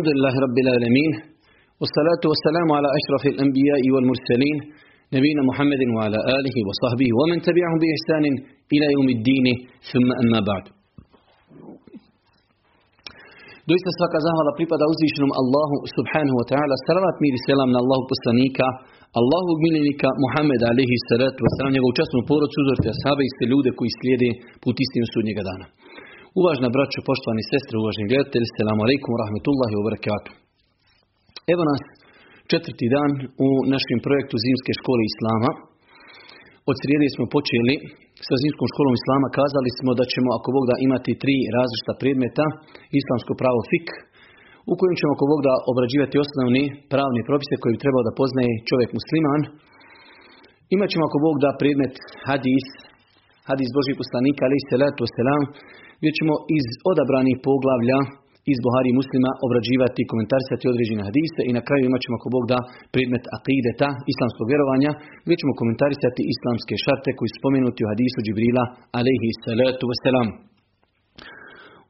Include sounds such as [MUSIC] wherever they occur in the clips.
الحمد لله رب العالمين والصلاة والسلام على أشرف الأنبياء والمرسلين نبينا محمد وعلى آله وصحبه ومن تبعهم بإحسان إلى يوم الدين ثم أما بعد. دويست سفاك زهر لبريبا داوزيشنم الله سبحانه وتعالى سلامات ميري سلام الله بسلنيكا الله بميلنيكا محمد عليه الصلاة والسلام جسم بورو تزور في أصحابي سلودة كي سليدي بوتيستين Uvažna braćo, poštovani sestre, uvaženi gledatelji, selamu alaikum, rahmetullahi wa. Evo nas četvrti dan u našem projektu Zimske škole Islama. Od srijede smo počeli sa Zimskom školom Islama. Kazali smo da ćemo, ako Bog da, imati tri različita predmeta. Islamsko pravo fik, u kojem ćemo, ako Bog da, obrađivati osnovni pravni propise koji bi trebao da poznaje čovjek musliman. Imaćemo, ako Bog da, predmet hadis, hadis Božih poslanika, ali salatu wasalam, gdje ćemo iz odabranih poglavlja iz Buhari muslima obrađivati, komentarisati određene hadise i na kraju imat ćemo ako Bog da predmet akideta, islamskog vjerovanja, gdje ćemo komentarisati islamske šarte koji spomenuti u hadisu Džibrila, alaihi salatu wasalam.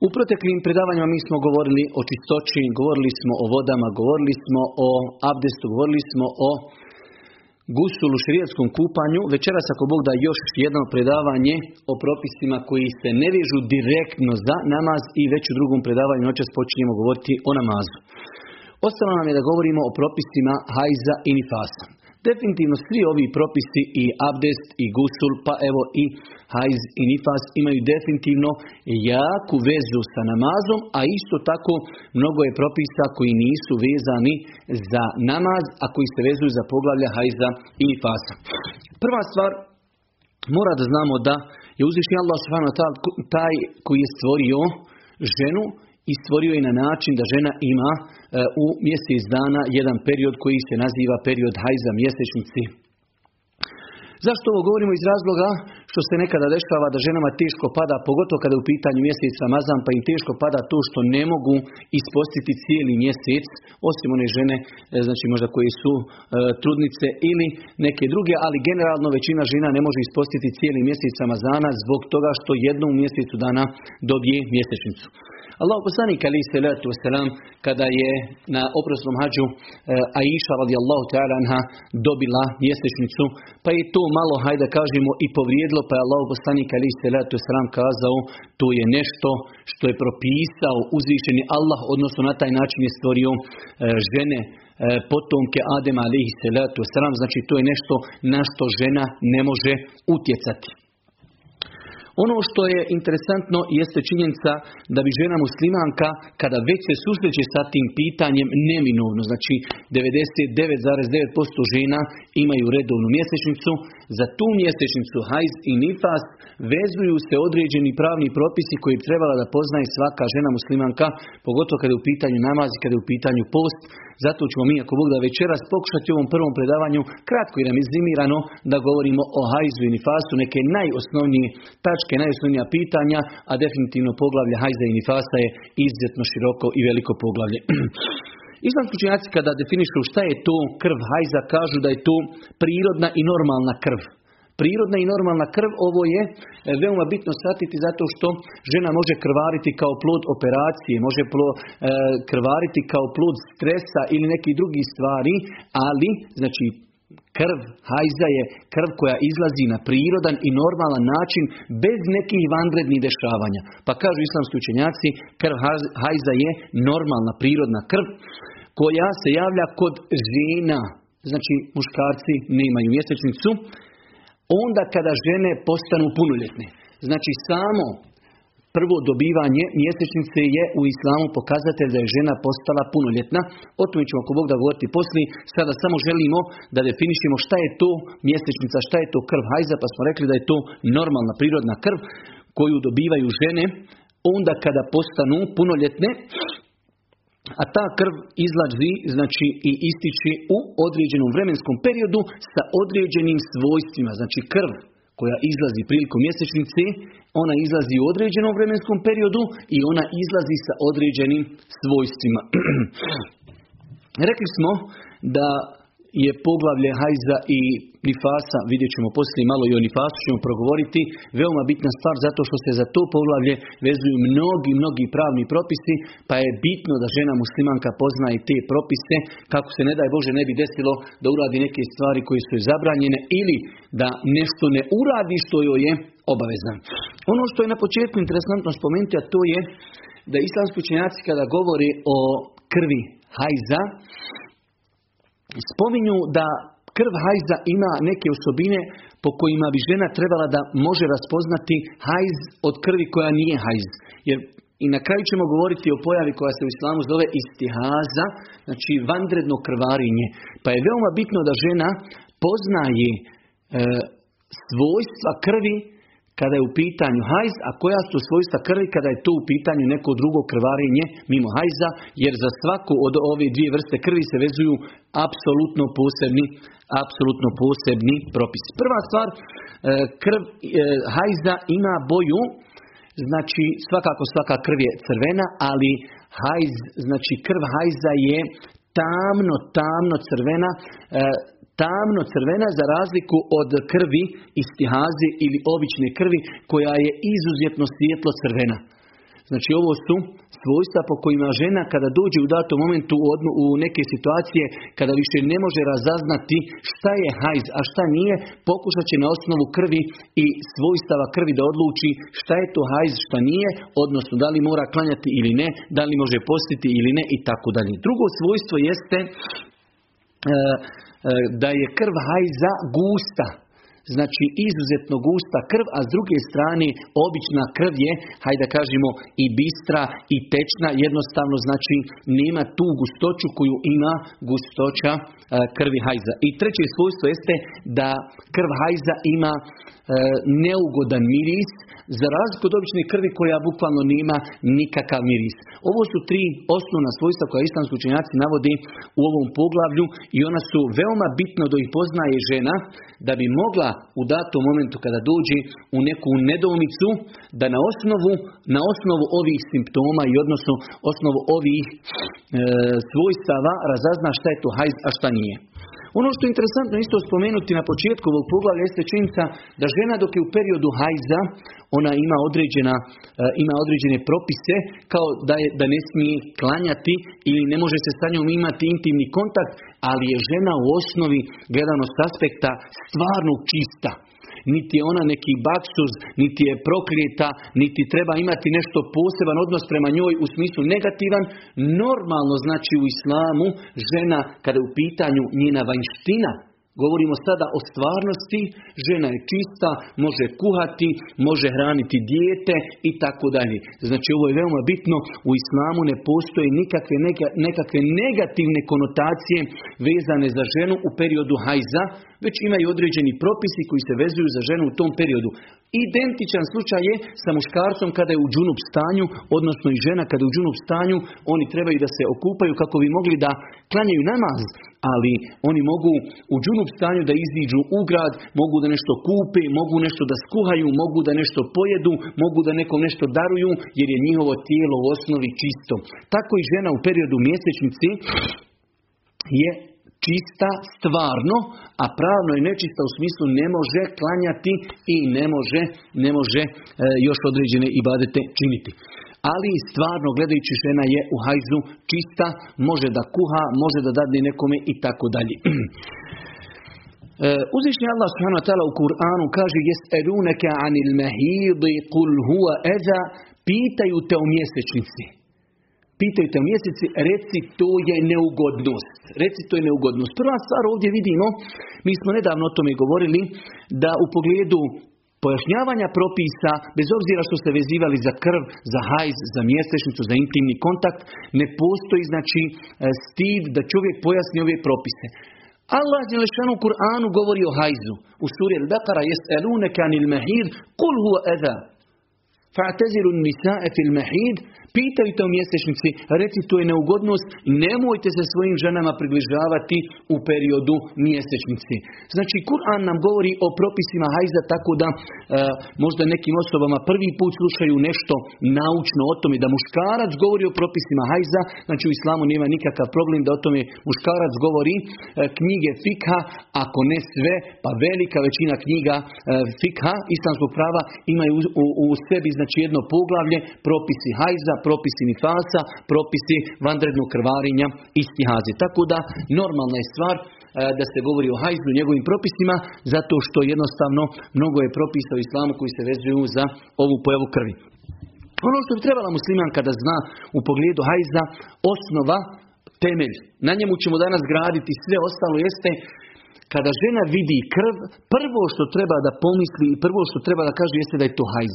U proteklim predavanjima mi smo govorili o čistoći, govorili smo o vodama, govorili smo o abdestu, govorili smo o gusulu širijatskom kupanju. Večeras ako Bog da još jedno predavanje o propisima koji se ne vežu direktno za namaz i već u drugom predavanju noćas počinjemo govoriti o namazu. Ostalo nam je da govorimo o propisima hajza i nifasa. Definitivno svi ovi propisi i abdest i gusul, pa evo i hajz i nifas imaju definitivno jaku vezu sa namazom, a isto tako mnogo je propisa koji nisu vezani za namaz, a koji se vezuju za poglavlja hajza i nifasa. Prva stvar, mora da znamo da je uzvišnji Allah taj koji je stvorio ženu i stvorio je na način da žena ima u mjesec dana jedan period koji se naziva period hajza mjesečnici. Zašto ovo govorimo iz razloga što se nekada dešava da ženama teško pada, pogotovo kada je u pitanju mjesec Ramazan, pa im teško pada to što ne mogu ispostiti cijeli mjesec, osim one žene, znači možda koje su e, trudnice ili neke druge, ali generalno većina žena ne može ispostiti cijeli mjesec Ramazana zbog toga što jednom mjesecu dana dobije mjesečnicu. Allah poslanik ali salatu wasalam kada je na oprosnom hađu e, Aisha radijallahu ta'ala anha dobila mjesečnicu pa je to malo hajde kažemo i povrijedilo pa je Allah poslanik ali salatu wasalam kazao to je nešto što je propisao uzvišeni Allah odnosno na taj način je stvorio e, žene e, potomke Adema alaihi salatu wasalam znači to je nešto na što žena ne može utjecati. Ono što je interesantno jeste činjenica da bi žena muslimanka kada već se susreće sa tim pitanjem neminovno, znači 99,9% žena imaju redovnu mjesečnicu, za tu mjesečnicu hajz i nifas vezuju se određeni pravni propisi koji bi trebala da poznaje svaka žena muslimanka, pogotovo kada je u pitanju namaz i kada je u pitanju post. Zato ćemo mi, ako Bog da večeras pokušati u ovom prvom predavanju, kratko i ramizimirano, da govorimo o hajzu i nifasu, neke najosnovnije tačke, najosnovnija pitanja, a definitivno poglavlje hajza i nifasa je izuzetno široko i veliko poglavlje. [CLEARS THROAT] Islamski učenjaci kada definišu šta je to krv hajza, kažu da je to prirodna i normalna krv. Prirodna i normalna krv, ovo je veoma bitno shvatiti zato što žena može krvariti kao plod operacije, može e, krvariti kao plod stresa ili nekih drugih stvari, ali znači krv hajza je krv koja izlazi na prirodan i normalan način bez nekih vanrednih dešavanja. Pa kažu islamski učenjaci, krv hajza je normalna prirodna krv koja se javlja kod žena. Znači muškarci nemaju mjesečnicu, onda kada žene postanu punoljetne. Znači samo prvo dobivanje mjesečnice je u islamu pokazatelj da je žena postala punoljetna. O tome ćemo ako Bog da govoriti poslije. Sada samo želimo da definišemo šta je to mjesečnica, šta je to krv hajza, pa smo rekli da je to normalna prirodna krv koju dobivaju žene onda kada postanu punoljetne a ta krv izlazi znači i ističe u određenom vremenskom periodu sa određenim svojstvima. Znači krv koja izlazi prilikom mjesečnice, ona izlazi u određenom vremenskom periodu i ona izlazi sa određenim svojstvima. [CLEARS THROAT] Rekli smo da je poglavlje hajza i nifasa, vidjet ćemo poslije malo i o nifasu ćemo progovoriti, veoma bitna stvar zato što se za to poglavlje vezuju mnogi, mnogi pravni propisi, pa je bitno da žena muslimanka poznaje te propise, kako se ne daj Bože ne bi desilo da uradi neke stvari koje su zabranjene ili da nešto ne uradi što joj je obavezan. Ono što je na početku interesantno spomenuti, a to je da islamski učenjaci kada govori o krvi hajza, spominju da krv hajza ima neke osobine po kojima bi žena trebala da može raspoznati hajz od krvi koja nije hajz. Jer i na kraju ćemo govoriti o pojavi koja se u islamu zove istihaza, znači vandredno krvarinje. Pa je veoma bitno da žena poznaje e, svojstva krvi kada je u pitanju hajz, a koja su svojstva krvi kada je to u pitanju neko drugo krvarenje mimo hajza, jer za svaku od ove dvije vrste krvi se vezuju apsolutno posebni, apsolutno posebni propis. Prva stvar, e, krv e, hajza ima boju, znači svakako svaka krv je crvena, ali hajz, znači krv hajza je tamno, tamno crvena, e, tamno crvena za razliku od krvi istihazi ili obične krvi koja je izuzetno svjetlo crvena. Znači ovo su svojstva po kojima žena kada dođe u datom momentu u, odnu, u neke situacije kada više ne može razaznati šta je hajz, a šta nije, pokušat će na osnovu krvi i svojstava krvi da odluči šta je to hajz, šta nije, odnosno da li mora klanjati ili ne, da li može postiti ili ne i tako dalje. Drugo svojstvo jeste E, da je krv hajza gusta. Znači izuzetno gusta krv, a s druge strane obična krv je, hajde da kažemo, i bistra i tečna, jednostavno znači nema tu gustoću koju ima gustoća e, krvi hajza. I treće svojstvo jeste da krv hajza ima e, neugodan miris, za razliku od obične krvi koja bukvalno nema nikakav miris. Ovo su tri osnovna svojstva koja islamski učenjaci navodi u ovom poglavlju i ona su veoma bitno da ih poznaje žena da bi mogla u datom momentu kada dođe u neku nedoumicu da na osnovu, na osnovu ovih simptoma i odnosno osnovu ovih e, svojstava razazna šta je to hajz, a šta nije. Ono što je interesantno isto spomenuti na početku ovog poglavlja jeste činjenica da žena dok je u periodu hajza, ona ima, određena, e, ima određene propise kao da, je, da ne smije klanjati ili ne može se sa njom imati intimni kontakt, ali je žena u osnovi gledano s aspekta stvarno čista niti je ona neki baksuz, niti je prokrijeta, niti treba imati nešto poseban odnos prema njoj u smislu negativan. Normalno znači u islamu žena kada je u pitanju njena vanjština, Govorimo sada o stvarnosti, žena je čista, može kuhati, može hraniti dijete i tako dalje. Znači ovo je veoma bitno, u islamu ne postoje nikakve, nekakve negativne konotacije vezane za ženu u periodu hajza, već imaju određeni propisi koji se vezuju za ženu u tom periodu. Identičan slučaj je sa muškarcom kada je u džunup stanju, odnosno i žena kada je u džunup stanju, oni trebaju da se okupaju kako bi mogli da klanjaju namaz, ali oni mogu u džunup stanju da iziđu u grad, mogu da nešto kupe, mogu nešto da skuhaju, mogu da nešto pojedu, mogu da nekom nešto daruju, jer je njihovo tijelo u osnovi čisto. Tako i žena u periodu mjesečnici je čista stvarno, a pravno je nečista u smislu ne može klanjati i ne može, ne može e, još određene ibadete činiti. Ali stvarno gledajući žena je u hajzu čista, može da kuha, može da dadne nekome i tako dalje. [CLEARS THROAT] E, uzvišnji Allah subhanahu wa u Kur'anu kaže Jes'eluneke anil mahidi kul huwa eza pitaju te o mjesečnici pitaju te u mjeseci, reci to je neugodnost. Reci to je neugodnost. Prva stvar ovdje vidimo, mi smo nedavno o tome govorili, da u pogledu pojašnjavanja propisa, bez obzira što ste vezivali za krv, za hajz, za mjesečnicu, za intimni kontakt, ne postoji znači e, stid da čovjek pojasni ove propise. Allah je u Kur'anu govori o hajzu. U suri Al-Baqara jest elune kanil mahid, kul huwa eza. Fa'tazilu nisae fil mahid, Pitaju te o mjesečnici, reci to je neugodnost, nemojte se svojim ženama približavati u periodu mjesečnici. Znači, Kur'an nam govori o propisima hajza tako da e, možda nekim osobama prvi put slušaju nešto naučno o tome da muškarac govori o propisima hajza, znači u islamu nema nikakav problem da o tome muškarac govori e, knjige fikha, ako ne sve, pa velika većina knjiga e, fikha, islamskog prava, imaju u, u, sebi znači jedno poglavlje, propisi hajza, propisi nifasa, propisi vanrednog krvarinja i stihaze. Tako da normalna je stvar e, da se govori o hajzu, njegovim propisima, zato što jednostavno mnogo je propisa u islamu koji se vezuju za ovu pojavu krvi. Ono što bi trebala musliman kada zna u pogledu hajza, osnova, temelj. Na njemu ćemo danas graditi sve ostalo jeste kada žena vidi krv, prvo što treba da pomisli i prvo što treba da kaže jeste da je to hajz.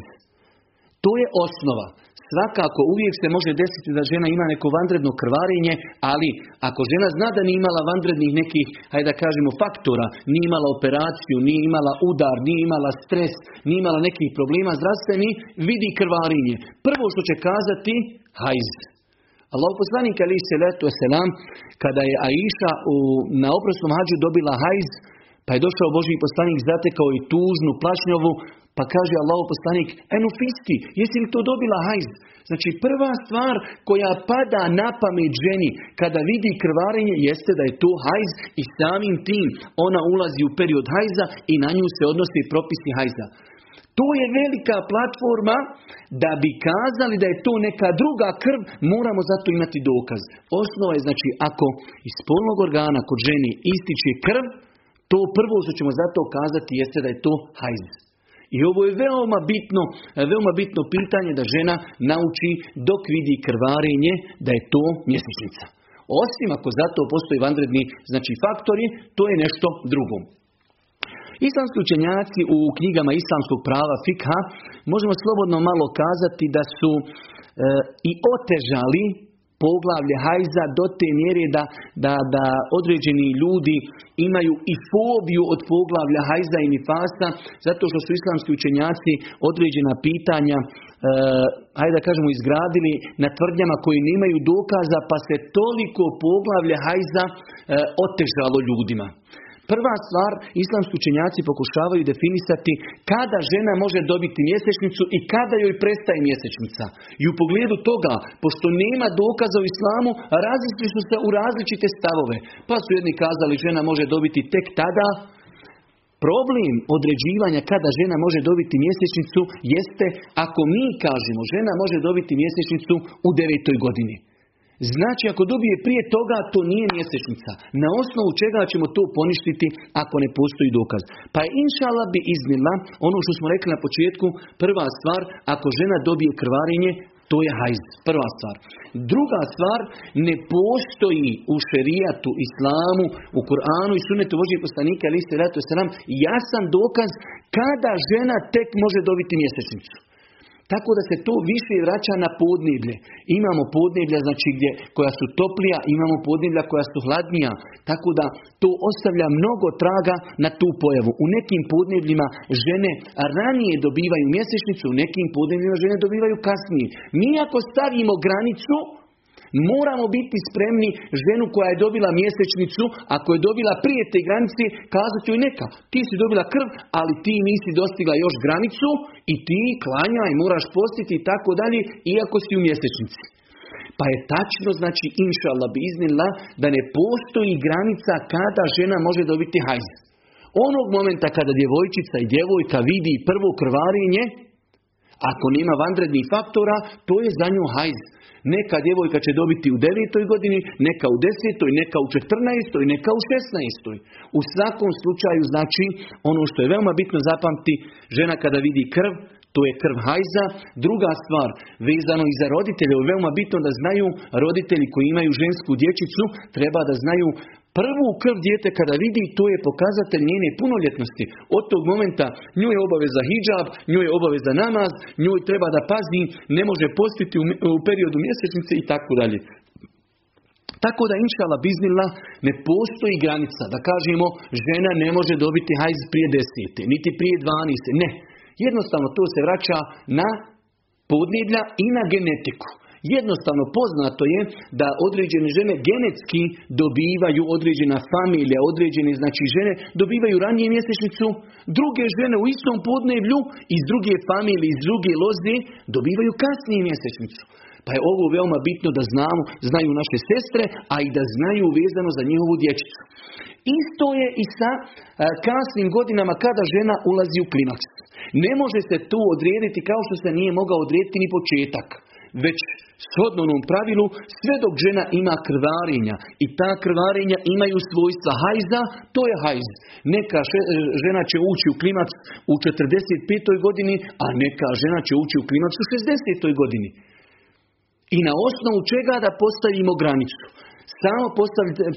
To je osnova. Svakako uvijek se može desiti da žena ima neko vanredno krvarenje, ali ako žena zna da nije imala vanrednih nekih, hajde da kažemo, faktora, nije imala operaciju, nije imala udar, nije imala stres, nije imala nekih problema zdravstveni, vidi krvarenje. Prvo što će kazati, hajz. Allah poslanik ali se letu selam, kada je Aisha u, na oprosnom hađu dobila hajz, pa je došao Boži poslanik, zatekao i tužnu, plašnjovu, pa kaže Allah poslanik, enu fiski, jesi li to dobila hajz? Znači prva stvar koja pada na pamet ženi kada vidi krvarenje jeste da je to hajz i samim tim ona ulazi u period hajza i na nju se odnosi propisi hajza. To je velika platforma da bi kazali da je to neka druga krv, moramo zato imati dokaz. Osnova je znači ako iz polnog organa kod ženi ističe krv, to prvo što ćemo zato kazati jeste da je to hajz. I ovo je veoma bitno, veoma bitno pitanje da žena nauči dok vidi krvarenje da je to mjesečnica. Osim ako zato postoji vanredni znači faktori, to je nešto drugo. Islamski učenjaci u knjigama islamskog prava fikha možemo slobodno malo kazati da su e, i otežali poglavlje hajza do te mjere da, da, da određeni ljudi imaju i fobiju od poglavlja hajza i nifasa, zato što su islamski učenjaci određena pitanja e, hajde da kažemo, izgradili na tvrdnjama koji nemaju dokaza, pa se toliko poglavlje hajza e, otežalo ljudima. Prva stvar, islamski učenjaci pokušavaju definisati kada žena može dobiti mjesečnicu i kada joj prestaje mjesečnica. I u pogledu toga, pošto nema dokaza u islamu, različili su se u različite stavove. Pa su jedni kazali žena može dobiti tek tada, Problem određivanja kada žena može dobiti mjesečnicu jeste ako mi kažemo žena može dobiti mjesečnicu u devetoj godini. Znači, ako dobije prije toga, to nije mjesečnica. Na osnovu čega ćemo to poništiti ako ne postoji dokaz. Pa je inšala bi iznila, ono što smo rekli na početku, prva stvar, ako žena dobije krvarenje, to je hajz. Prva stvar. Druga stvar, ne postoji u šerijatu, islamu, u Kur'anu i sunetu Božije poslanika, ali ste ratu jasan dokaz kada žena tek može dobiti mjesečnicu. Tako da se to više vraća na podneblje. Imamo podneblja znači gdje, koja su toplija, imamo podneblja koja su hladnija. Tako da to ostavlja mnogo traga na tu pojavu. U nekim podnebljima žene ranije dobivaju mjesečnicu, u nekim podnebljima žene dobivaju kasnije. Mi ako stavimo granicu, Moramo biti spremni ženu koja je dobila mjesečnicu, ako je dobila prije te granice, kazati joj neka, ti si dobila krv, ali ti nisi dostigla još granicu i ti klanjaj, moraš postiti i tako dalje, iako si u mjesečnici. Pa je tačno, znači, inša Allah bi iznila, da ne postoji granica kada žena može dobiti hajz. Onog momenta kada djevojčica i djevojka vidi prvo krvarenje, ako nema vanrednih faktora, to je za nju hajz. Neka djevojka će dobiti u devetoj godini, neka u desetoj, neka u četrnaestoj, neka u šesnaestoj. U svakom slučaju znači ono što je veoma bitno zapamti, žena kada vidi krv, to je krv hajza. Druga stvar, vezano i za roditelje, je veoma bitno da znaju roditelji koji imaju žensku dječicu, treba da znaju Prvu krv dijete kada vidi, to je pokazatelj njene punoljetnosti. Od tog momenta nju je obaveza hijab, nju je obaveza namaz, njoj treba da pazi, ne može postiti u periodu mjesečnice i tako dalje. Tako da inšala biznila ne postoji granica da kažemo žena ne može dobiti hajz prije desete, niti prije dvaniste. Ne, jednostavno to se vraća na podneblja i na genetiku. Jednostavno poznato je da određene žene genetski dobivaju određena familija, određene znači žene dobivaju ranije mjesečnicu, druge žene u istom podneblju iz druge familije, iz druge loze dobivaju kasnije mjesečnicu. Pa je ovo veoma bitno da znamo, znaju naše sestre, a i da znaju vezano za njihovu dječicu. Isto je i sa e, kasnim godinama kada žena ulazi u klimaks. Ne može se tu odrediti kao što se nije mogao odrediti ni početak. Već shodno onom pravilu, sve dok žena ima krvarenja i ta krvarenja imaju svojstva hajza, to je hajz. Neka žena će ući u klimaks u 45. godini, a neka žena će ući u klimaks u 60. godini. I na osnovu čega da postavimo granicu? Samo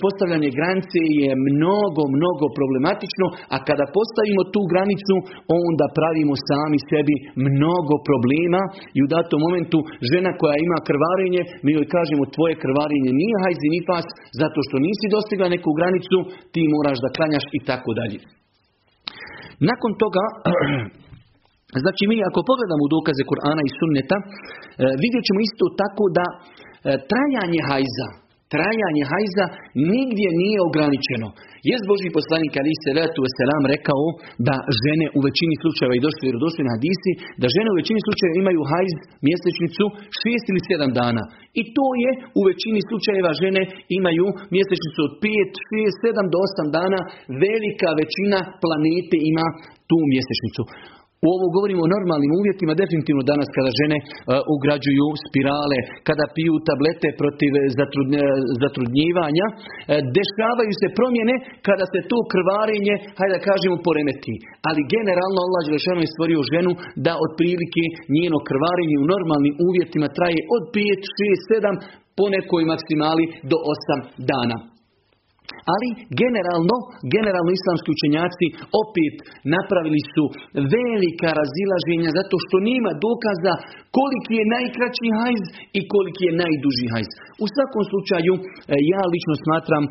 postavljanje granice je mnogo, mnogo problematično, a kada postavimo tu granicu, onda pravimo sami sebi mnogo problema i u datom momentu žena koja ima krvarenje, mi joj kažemo tvoje krvarenje nije hajzi ni pas, zato što nisi dostigla neku granicu, ti moraš da klanjaš i tako dalje. Nakon toga, [CLEARS THROAT] Znači mi ako pogledamo dokaze Kur'ana i Sunneta, e, vidjet ćemo isto tako da e, trajanje hajza, trajanje hajza nigdje nije ograničeno. Jest Boži poslanik Ali se letu selam rekao da žene u većini slučajeva i došli vjerodostojni hadisi, da žene u većini slučajeva imaju hajz mjesečnicu šest ili sedam dana. I to je u većini slučajeva žene imaju mjesečnicu od pet, šest, sedam do osam dana. Velika većina planete ima tu mjesečnicu. U ovo govorimo o normalnim uvjetima, definitivno danas kada žene uh, ugrađuju spirale, kada piju tablete protiv e, zatrudnjivanja, uh, dešavaju se promjene kada se to krvarenje, hajde da kažemo, poremeti. Ali generalno Allah Želešanu je stvorio ženu da otprilike njeno krvarenje u normalnim uvjetima traje od 5, 6, 7, po nekoj maksimali do 8 dana. Ali generalno, generalno islamski učenjaci opet napravili su velika razilaženja zato što nema dokaza koliki je najkraći hajz i koliki je najduži hajz. U svakom slučaju e, ja lično smatram e,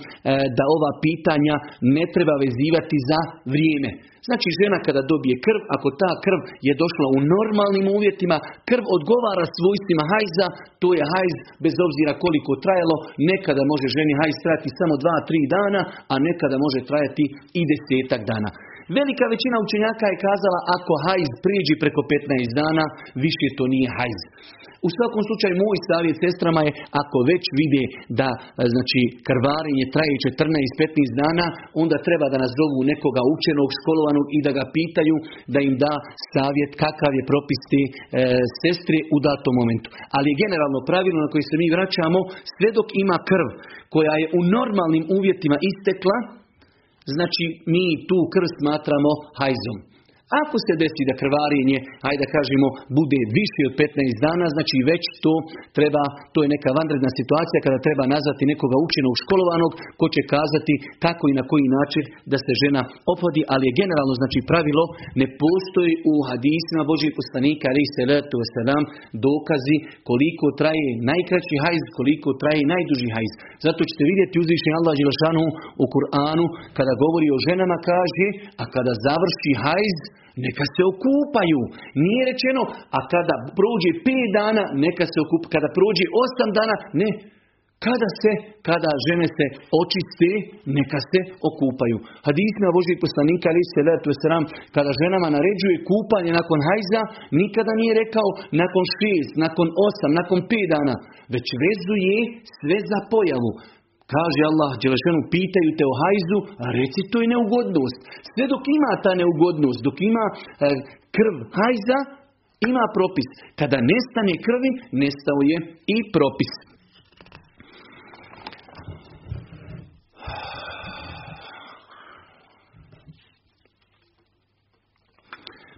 da ova pitanja ne treba vezivati za vrijeme. Znači žena kada dobije krv, ako ta krv je došla u normalnim uvjetima, krv odgovara svojstvima hajza, to je hajz bez obzira koliko trajalo, nekada može ženi hajz trajati samo 2-3 dana, a nekada može trajati i desetak dana. Velika većina učenjaka je kazala ako hajz priđi preko 15 dana, više to nije hajz. U svakom slučaju moj savjet sestrama je ako već vide da znači krvarenje traje 14-15 dana, onda treba da nazovu nekoga učenog, školovanog i da ga pitaju da im da savjet kakav je propis te e, sestre u datom momentu. Ali je generalno pravilo na koji se mi vraćamo, sve dok ima krv koja je u normalnim uvjetima istekla, znači mi tu krv smatramo hajzom. Ako se desi da krvarenje, ajde da kažemo, bude više od 15 dana, znači već to treba, to je neka vanredna situacija kada treba nazvati nekoga učenog školovanog ko će kazati kako i na koji način da se žena opodi, ali je generalno znači pravilo ne postoji u hadisima Božih poslanika ali se letu selam dokazi koliko traje najkraći hajz, koliko traje najduži hajz. Zato ćete vidjeti uzvišenje Allah Đelšanu u Kur'anu kada govori o ženama kaže, a kada završi hajz, neka se okupaju. Nije rečeno, a kada prođe pet dana, neka se okupaju. Kada prođe osam dana, ne. Kada se, kada žene se očiste, neka se okupaju. Hadisna Božih poslanika, ali se letu sram, kada ženama naređuje kupanje nakon hajza, nikada nije rekao nakon šest, nakon osam, nakon pet dana, već vezuje sve za pojavu. Kaže Allah, Đelešanu, pitaju te o hajzu, reci to je neugodnost. Sve dok ima ta neugodnost, dok ima e, krv hajza, ima propis. Kada nestane krvi, nestao je i propis.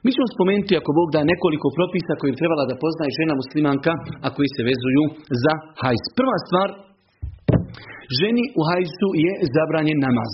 Mi ćemo spomenuti, ako Bog da, nekoliko propisa koje bi trebala da poznaje žena muslimanka, a koji se vezuju za hajz. Prva stvar, Ženi u hajzu je zabranjen namaz.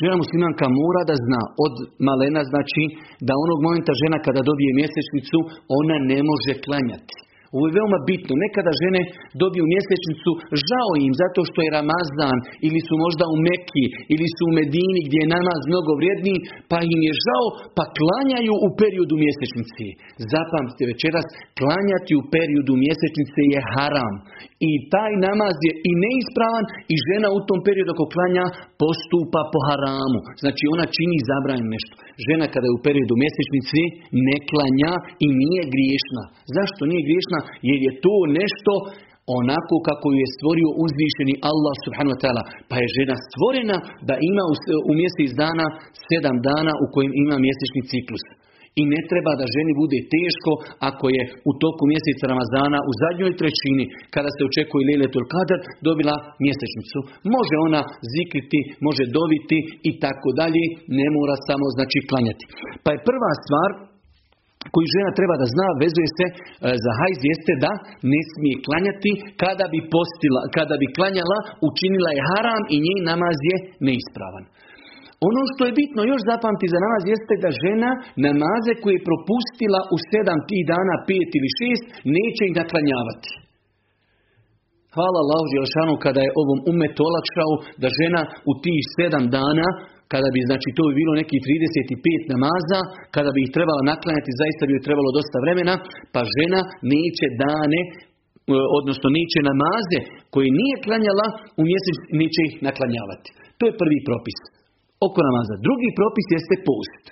Žena muslimanka mora da zna od malena znači da onog momenta žena kada dobije mjesečnicu ona ne može klanjati. Ovo je veoma bitno. Nekada žene dobiju mjesečnicu, žao im zato što je Ramazan, ili su možda u Mekki, ili su u Medini gdje je namaz mnogo vrijedniji, pa im je žao, pa klanjaju u periodu mjesečnici. Zapamtite večeras, klanjati u periodu mjesečnice je haram. I taj namaz je i neispravan i žena u tom periodu ako klanja postupa po haramu. Znači ona čini zabranjeno nešto. Žena kada je u periodu mjesečnici ne klanja i nije griješna. Zašto nije griješna? Jer je to nešto onako kako je stvorio uzvišeni Allah subhanahu wa ta'ala. Pa je žena stvorena da ima u mjesec dana sedam dana u kojim ima mjesečni ciklus. I ne treba da ženi bude teško ako je u toku mjeseca Ramazana u zadnjoj trećini kada se očekuje Lejletul Kadar dobila mjesečnicu. Može ona zikriti, može dobiti i tako dalje, ne mora samo znači klanjati. Pa je prva stvar koju žena treba da zna, vezuje se e, za hajz, jeste da ne smije klanjati kada bi postila, kada bi klanjala, učinila je haram i njen namaz je neispravan. Ono što je bitno još zapamti za namaz jeste da žena namaze koje je propustila u sedam tih dana, pet ili šest, neće ih naklanjavati. Hvala Allahu Želšanu kada je ovom umetu olakšao da žena u tih sedam dana kada bi znači to bi bilo neki 35 namaza, kada bi ih trebala naklanjati, zaista bi joj trebalo dosta vremena, pa žena neće dane, e, odnosno neće namaze koje nije klanjala u mjesec, neće ih naklanjavati. To je prvi propis oko namaza. Drugi propis jeste post.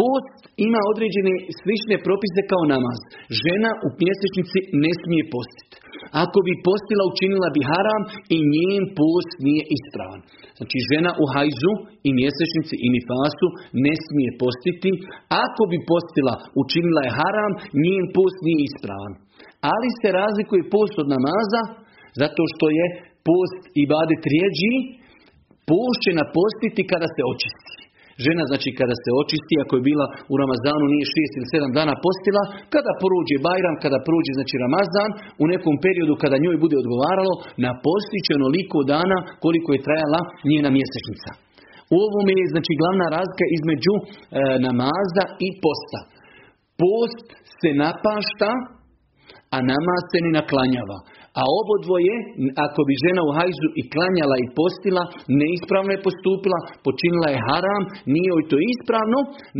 Post ima određene slične propise kao namaz. Žena u mjesečnici ne smije postiti. Ako bi postila, učinila bi haram i njen post nije ispravan. Znači žena u hajzu i mjesečnici i nifasu ne smije postiti. Ako bi postila, učinila je haram, njen post nije ispravan. Ali se razlikuje post od namaza zato što je post i bade trijeđi, post će napostiti kada se očisti. Žena znači kada se očisti, ako je bila u Ramazanu nije šest ili sedam dana postila, kada poruđe Bajram, kada prođe znači Ramazan, u nekom periodu kada njoj bude odgovaralo, napostit će onoliko dana koliko je trajala njena mjesečnica. U ovome je znači glavna razlika između e, namaza i posta. Post se napašta, a namaz se ne naklanjava. A ovo dvoje, ako bi žena u hajzu i klanjala i postila, neispravno je postupila, počinila je haram, nije joj to ispravno,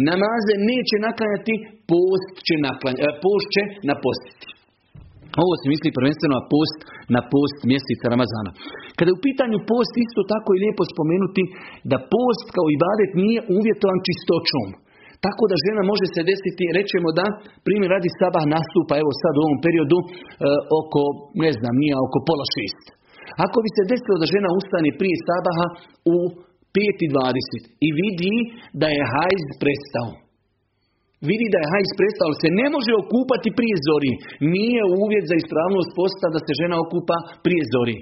namaze neće naklanjati, post će, naklanja, e, post će napostiti. Ovo se misli prvenstveno na post, na post mjeseca Ramazana. Kada je u pitanju post, isto tako je lijepo spomenuti da post kao ibadet nije uvjetovan čistoćom. Tako da žena može se desiti, rećemo da primjer radi sabah nastupa, evo sad u ovom periodu, e, oko, ne znam, nije oko pola šest. Ako bi se desilo da žena ustane prije sabaha u 5.20 i vidi da je hajz prestao, vidi da je hajz prestao, se ne može okupati prije zori. Nije uvjet za ispravnost posta da se žena okupa prije zori.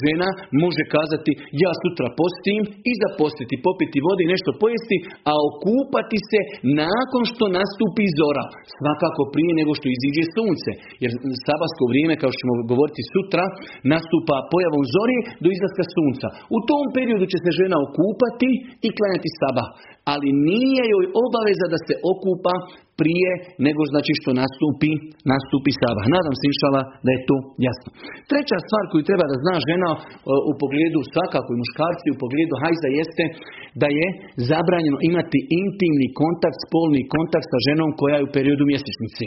Žena može kazati ja sutra postim i zapostiti, popiti vodi, nešto pojesti, a okupati se nakon što nastupi zora. Svakako prije nego što iziđe sunce. Jer sabasko vrijeme, kao što ćemo govoriti sutra, nastupa pojavom zori do izlaska sunca. U tom periodu će se žena okupati i klanjati sabah ali nije joj obaveza da se okupa prije nego znači što nastupi, nastupi sabah. Nadam se inšala da je to jasno. Treća stvar koju treba da zna žena u pogledu svakako i muškarci u pogledu hajza jeste da je zabranjeno imati intimni kontakt, spolni kontakt sa ženom koja je u periodu mjesečnici.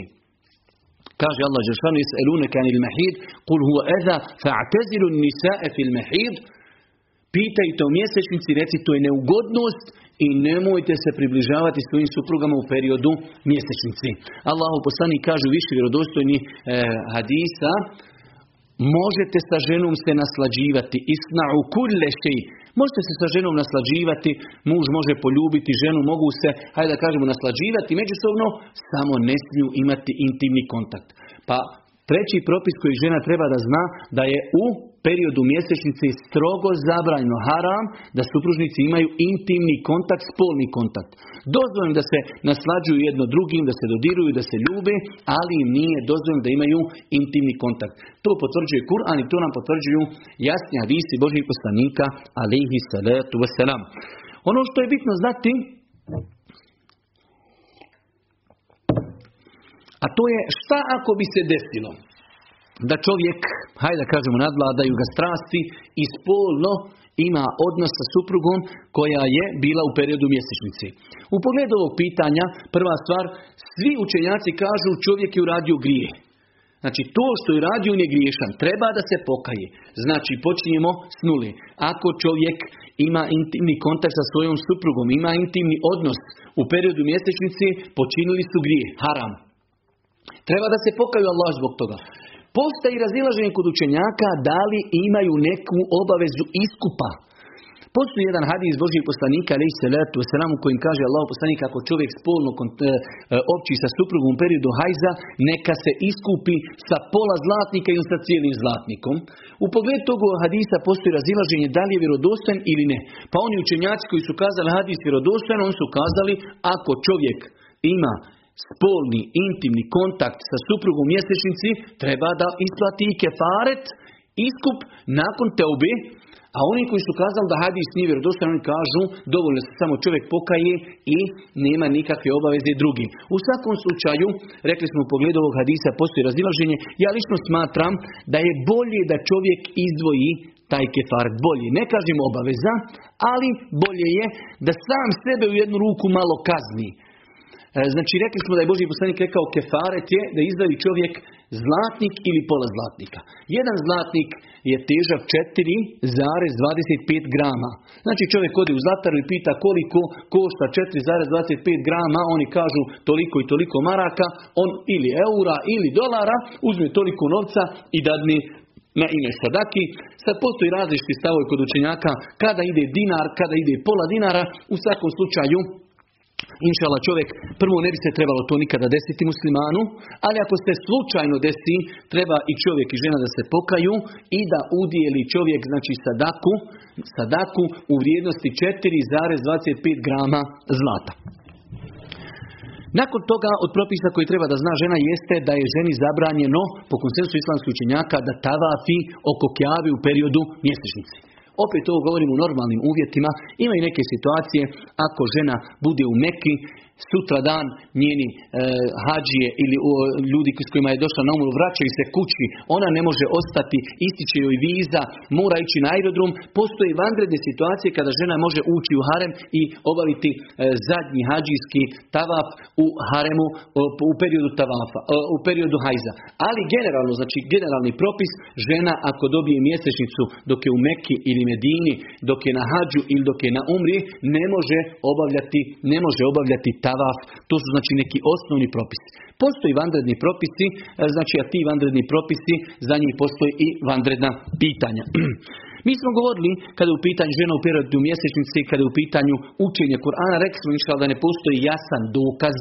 Kaže Allah Žešanu, Is'elune kanil mahid, kul huwa eza, fa'tezilu nisae fil mahid, pitajte o mjesečnici, reci to je neugodnost i nemojte se približavati svojim suprugama u periodu mjesečnici. Allahu poslanik kaže više vjerodostojni e, hadisa, možete sa ženom se naslađivati, isna'u kulle Možete se sa ženom naslađivati, muž može poljubiti ženu, mogu se, hajde da kažemo, naslađivati međusobno, samo ne smiju imati intimni kontakt. Pa treći propis koji žena treba da zna da je u periodu mjesečnice strogo zabranjeno haram da supružnici imaju intimni kontakt, spolni kontakt. Dozvoljeno da se naslađuju jedno drugim, da se dodiruju, da se ljube, ali im nije dozvoljeno da imaju intimni kontakt. To potvrđuje Kur'an i to nam potvrđuju jasni hadisi Božih poslanika, alihi salatu wasalam. Ono što je bitno znati, A to je šta ako bi se desilo da čovjek, hajde da kažemo nadvladaju ga strasti i spolno ima odnos sa suprugom koja je bila u periodu mjesečnici. U pogledu ovog pitanja, prva stvar, svi učenjaci kažu čovjek je uradio grije. Znači to što je radio on je griješan, treba da se pokaje. Znači počinjemo s nuli. Ako čovjek ima intimni kontakt sa svojom suprugom, ima intimni odnos u periodu mjesečnici, počinili su grije, haram. Treba da se pokaju Allah zbog toga. Postoji razilaženje kod učenjaka da li imaju neku obavezu iskupa. Postoji jedan hadis Božih poslanika, ali se letu u kojim kaže Allah poslanik ako čovjek spolno e, e, opći sa suprugom u periodu hajza, neka se iskupi sa pola zlatnika ili sa cijelim zlatnikom. U pogledu tog hadisa postoji razilaženje da li je vjerodostojan ili ne. Pa oni učenjaci koji su kazali hadis vjerodostojan, oni su kazali ako čovjek ima spolni, intimni kontakt sa suprugom mjesečnici, treba da isplati i kefaret, iskup nakon teobe, a oni koji su kazali da hadis nije vjerodostojan, oni kažu dovoljno se samo čovjek pokaje i nema nikakve obaveze drugi. U svakom slučaju, rekli smo u pogledu ovog hadisa, postoji razilaženje, ja lično smatram da je bolje da čovjek izdvoji taj kefar bolji. Ne kažem obaveza, ali bolje je da sam sebe u jednu ruku malo kazni. E, znači, rekli smo da je Boži poslanik rekao kefaret je da izdavi čovjek zlatnik ili pola zlatnika. Jedan zlatnik je težak 4,25 grama. Znači čovjek odi u zlataru i pita koliko košta 4,25 grama, oni kažu toliko i toliko maraka, on ili eura ili dolara uzme toliko novca i dadne na ime sadaki. Sad postoji različiti stavovi kod učenjaka kada ide dinar, kada ide pola dinara. U svakom slučaju Inšala čovjek, prvo ne bi se trebalo to nikada desiti muslimanu, ali ako se slučajno desi, treba i čovjek i žena da se pokaju i da udijeli čovjek, znači sadaku, sadaku u vrijednosti 4,25 grama zlata. Nakon toga od propisa koji treba da zna žena jeste da je ženi zabranjeno po konsensu islamskih učenjaka da tavafi oko kjavi u periodu mjesečnici. Opet to govorim u normalnim uvjetima. Ima i neke situacije ako žena bude u Meki, sutra dan njeni e, hađije ili ljudi s kojima je došla na umru vraćaju se kući, ona ne može ostati, ističe joj viza, mora ići na aerodrom. Postoji vanredne situacije kada žena može ući u harem i obaviti e, zadnji hađijski tavaf u haremu u periodu tavafa, u periodu hajza. Ali generalno, znači generalni propis, žena ako dobije mjesečnicu dok je u Mekki ili Medini, dok je na hađu ili dok je na umri, ne može obavljati, ne može obavljati tavaf, to su znači neki osnovni propisi. Postoji vanredni propisi, e, znači a ti vanredni propisi, za njih postoji i vanredna pitanja. [CLEARS THROAT] Mi smo govorili kada je u pitanju žena u periodu mjesečnici, kada je u pitanju učenje Kur'ana, rekli smo da ne postoji jasan dokaz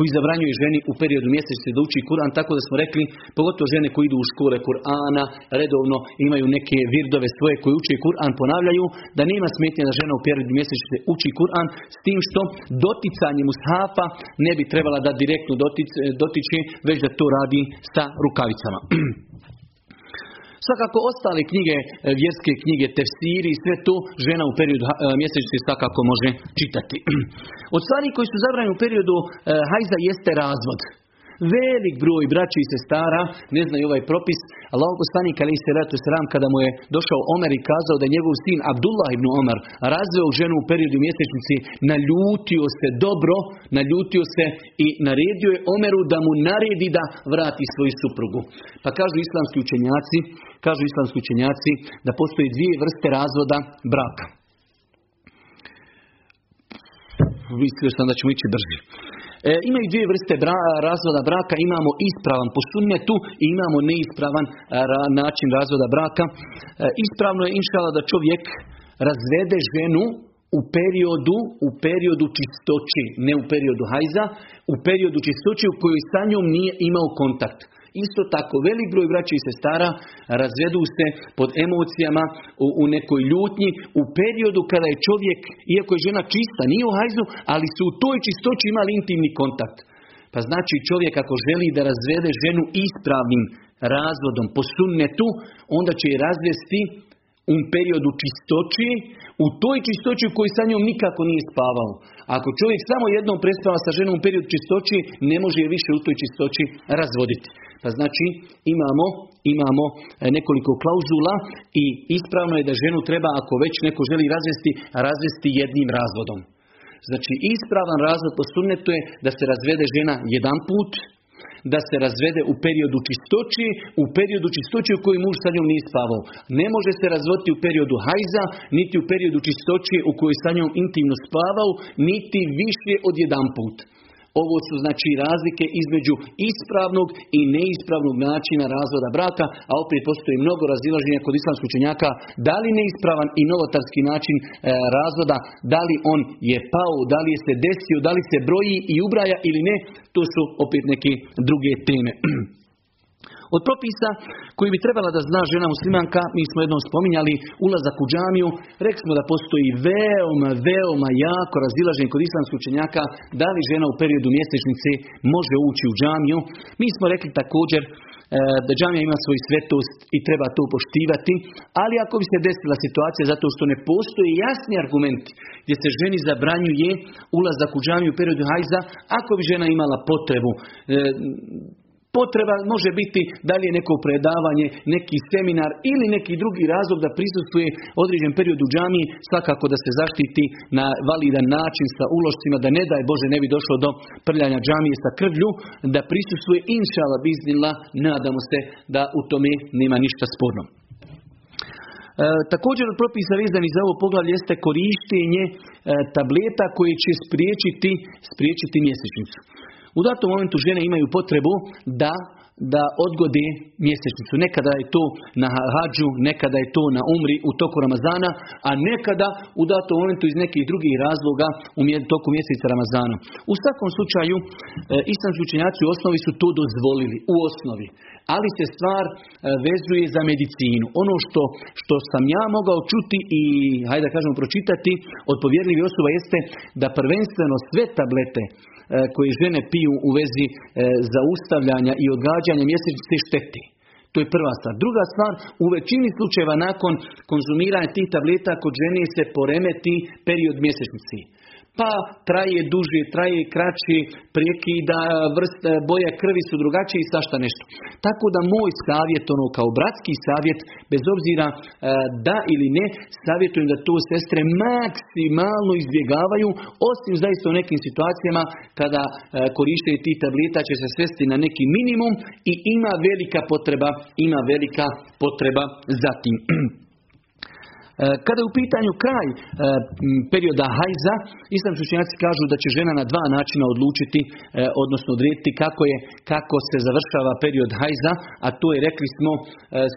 koji zabranjuje ženi u periodu mjesečnice da uči Kur'an, tako da smo rekli, pogotovo žene koji idu u škole Kur'ana, redovno imaju neke virdove svoje koji uče Kur'an, ponavljaju, da nema smetnje da žena u periodu mjesečnice uči Kur'an, s tim što doticanje mushafa ne bi trebala da direktno dotiče, već da to radi sa rukavicama. [CLEARS THROAT] Svakako ostale knjige, e, vjerske knjige, tefsiri sve to žena u periodu e, mjesečnice svakako može čitati. [CLEARS THROAT] Od stvari koji su zabranjeni u periodu e, hajza jeste razvod. Velik broj braći i sestara ne znaju ovaj propis. Allah poslanik ali se ratu sram kada mu je došao Omer i kazao da je njegov sin Abdullah ibn Omer razveo ženu u periodu mjesečnici, naljutio se dobro, naljutio se i naredio je Omeru da mu naredi da vrati svoju suprugu. Pa kažu islamski učenjaci, kažu islamski učenjaci da postoji dvije vrste razvoda braka. Mislio sam da ćemo ići brže. E, imaju dvije vrste bra, razvoda braka, imamo ispravan po sunnetu i imamo neispravan e, način razvoda braka. E, ispravno je inšala da čovjek razvede ženu u periodu, u periodu čistoći, ne u periodu hajza, u periodu čistoći u kojoj sa njom nije imao kontakt. Isto tako, velik broj braća i sestara razvedu se pod emocijama u, u nekoj ljutnji u periodu kada je čovjek, iako je žena čista, nije u hajzu, ali su u toj čistoći imali intimni kontakt. Pa znači čovjek ako želi da razvede ženu ispravnim razvodom po sunnetu, onda će je razvesti u periodu čistoći, u toj čistoći u kojoj sa njom nikako nije spavao. Ako čovjek samo jednom prespava sa ženom u periodu čistoći, ne može je više u toj čistoći razvoditi. Pa znači imamo, imamo e, nekoliko klauzula i ispravno je da ženu treba, ako već neko želi razvesti, razvesti jednim razvodom. Znači ispravan razvod po sunnetu je da se razvede žena jedan put, da se razvede u periodu čistoći, u periodu čistoći u kojoj muž sa njom nije spavao. Ne može se razvoditi u periodu hajza, niti u periodu čistoći u kojoj sa njom intimno spavao, niti više od jedan put. Ovo su znači razlike između ispravnog i neispravnog načina razvoda braka, a opet postoji mnogo razilaženja kod islamskog učenjaka da li neispravan i novotarski način e, razvoda, da li on je pao, da li je se desio, da li se broji i ubraja ili ne, to su opet neke druge teme. [CLEARS THROAT] Od propisa koji bi trebala da zna žena muslimanka, mi smo jednom spominjali ulazak u džamiju, rekli smo da postoji veoma, veoma jako razilažen kod islamskih učenjaka da li žena u periodu mjesečnice može ući u džamiju. Mi smo rekli također e, da džamija ima svoj svetost i treba to poštivati, ali ako bi se desila situacija zato što ne postoji jasni argumenti gdje se ženi zabranjuje ulazak u džamiju u periodu hajza, ako bi žena imala potrebu, e, Potreba može biti da li je neko predavanje, neki seminar ili neki drugi razlog da prisustuje određen period u džamiji, svakako da se zaštiti na validan način sa ulošcima, da ne daj Bože ne bi došlo do prljanja džamije sa krvlju, da prisustuje inšala biznila, nadamo se da u tome nema ništa sporno. E, također od propisa vezani za ovo poglavlje jeste korištenje e, tableta koje će spriječiti, spriječiti mjesečnicu. U datom momentu žene imaju potrebu da da odgode mjesečnicu. Nekada je to na hađu, nekada je to na umri u toku Ramazana, a nekada u datom momentu iz nekih drugih razloga u toku mjeseca Ramazana. U svakom slučaju, e, učenjaci u osnovi su to dozvolili, u osnovi. Ali se stvar e, vezuje za medicinu. Ono što, što sam ja mogao čuti i, hajde da kažemo, pročitati od povjerljivih osoba jeste da prvenstveno sve tablete koje žene piju u vezi e, zaustavljanja i odgađanja mjesečnice šteti. To je prva stvar. Druga stvar, u većini slučajeva nakon konzumiranja tih tableta kod žene se poremeti period mjesečnici pa traje duže, traje kraće, prekida, vrst, boja krvi su drugačije i svašta nešto. Tako da moj savjet, ono kao bratski savjet, bez obzira e, da ili ne, savjetujem da to sestre maksimalno izbjegavaju, osim zaista u nekim situacijama kada e, korištenje tih tableta će se svesti na neki minimum i ima velika potreba, ima velika potreba za tim. [CLEARS THROAT] E, kada je u pitanju kraj e, perioda hajza, islamski učenjaci kažu da će žena na dva načina odlučiti, e, odnosno odrediti kako, je, kako se završava period hajza, a to je, rekli smo,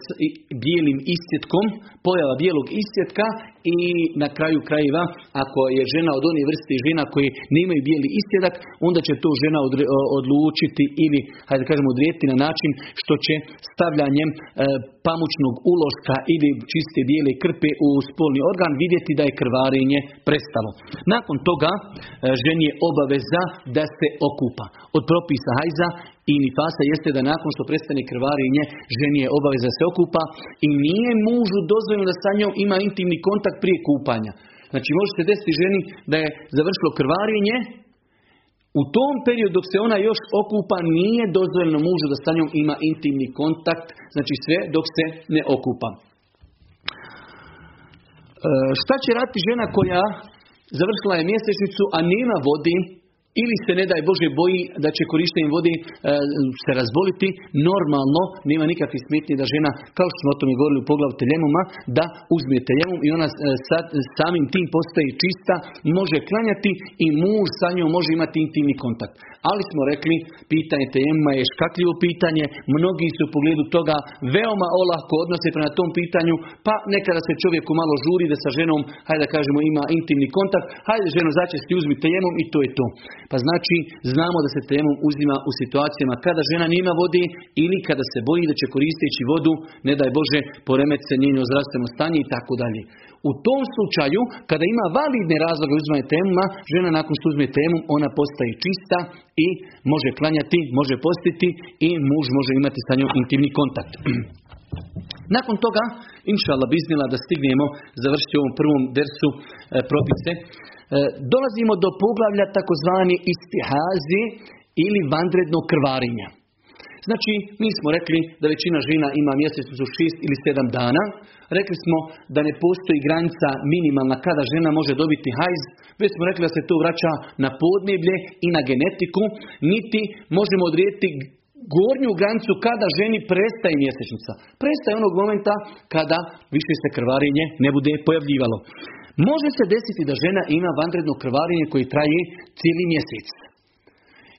s bijelim istjetkom, pojava bijelog istjetka i na kraju krajeva, ako je žena od one vrste žena koji nemaju bijeli istjedak, onda će to žena odlučiti ili, hajde kažemo, odrediti na način što će stavljanjem pamučnog uloška ili čiste bijele krpe u spolni organ vidjeti da je krvarenje prestalo. Nakon toga e, je obaveza da se okupa. Od propisa hajza i nifasa jeste da nakon što prestane krvarenje ženi je obaveza se okupa i nije mužu dozvoljeno da sa njom ima intimni kontakt prije kupanja. Znači može se desiti ženi da je završilo krvarenje, u tom periodu dok se ona još okupa nije dozvoljeno mužu da sa njom ima intimni kontakt, znači sve dok se ne okupa. E, šta će raditi žena koja završila je mjesečnicu, a nema vodi, ili se ne daj Bože boji da će korištenjem vode e, se razboliti, normalno nema nikakve smetnje da žena, kao što smo o tome govorili u poglavu teljemuma, da uzme teljemum i ona e, samim tim postaje čista, može klanjati i muž sa njom može imati intimni kontakt. Ali smo rekli, pitanje tejemuma je škakljivo pitanje, mnogi su u pogledu toga veoma olahko odnose prema tom pitanju, pa nekada se čovjeku malo žuri da sa ženom, hajde da kažemo, ima intimni kontakt, hajde ženo začesti uzmi tejemum i to je to. Pa znači, znamo da se tejemum uzima u situacijama kada žena nima vodi ili kada se boji da će koristeći vodu, ne daj Bože, poremet se njeno zdravstveno stanje i tako dalje. U tom slučaju, kada ima validne razloge uzmanje temuma, žena nakon što uzme temu, ona postaje čista i može klanjati, može postiti i muž može imati sa njom intimni kontakt. [CLEARS THROAT] Nakon toga inšala biznila da stignemo završiti ovom prvom dersu e, propise. E, dolazimo do poglavlja takozvani istihazi ili vanrednog krvarinja. Znači, mi smo rekli da većina žena ima mjesečnicu šest ili sedam dana. Rekli smo da ne postoji granica minimalna kada žena može dobiti hajz. Već smo rekli da se to vraća na podneblje i na genetiku. Niti možemo odrijeti gornju granicu kada ženi prestaje mjesečnica. Prestaje onog momenta kada više se krvarenje ne bude pojavljivalo. Može se desiti da žena ima vanredno krvarenje koje traje cijeli mjesec.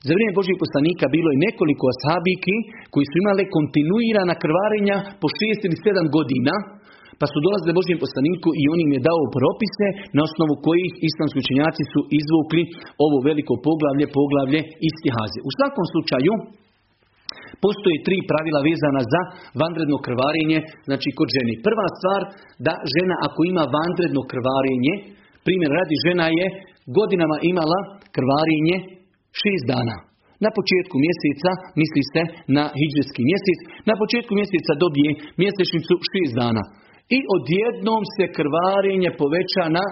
Za vrijeme Božih poslanika bilo je nekoliko ashabiki koji su imali kontinuirana krvarenja po šest ili sedam godina, pa su dolazili Božijem poslaniku i on im je dao propise na osnovu kojih islamski učenjaci su izvukli ovo veliko poglavlje, poglavlje istihaze. U svakom slučaju, Postoje tri pravila vezana za vanredno krvarenje, znači kod ženi. Prva stvar, da žena ako ima vanredno krvarenje, primjer radi žena je godinama imala krvarenje šest dana. Na početku mjeseca, misli se na hijđarski mjesec, na početku mjeseca dobije mjesečnicu šest dana. I odjednom se krvarenje poveća na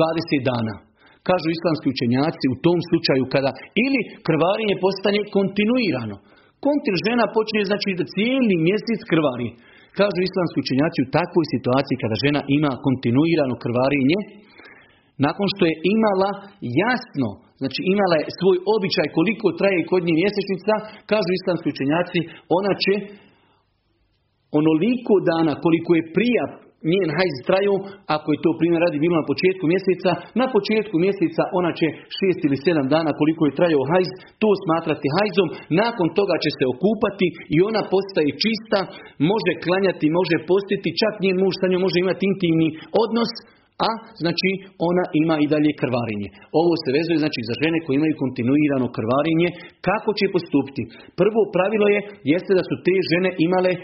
20 dana. Kažu islamski učenjaci u tom slučaju kada ili krvarenje postane kontinuirano. Kontir žena počne znači da cijeli mjesec krvari. Kažu islamski učenjaci u takvoj situaciji kada žena ima kontinuirano krvarenje, nakon što je imala jasno, znači imala je svoj običaj koliko traje kod nje mjesečnica, kažu islamski učenjaci, ona će onoliko dana koliko je prija njen hajz traju, ako je to primjer radi bilo na početku mjeseca, na početku mjeseca ona će šest ili sedam dana koliko je trajao hajz, to smatrati hajzom, nakon toga će se okupati i ona postaje čista, može klanjati, može postiti, čak njen muž sa njom može imati intimni odnos, a znači ona ima i dalje krvarenje. Ovo se vezuje znači za žene koje imaju kontinuirano krvarenje. Kako će postupiti? Prvo pravilo je jeste da su te žene imale e,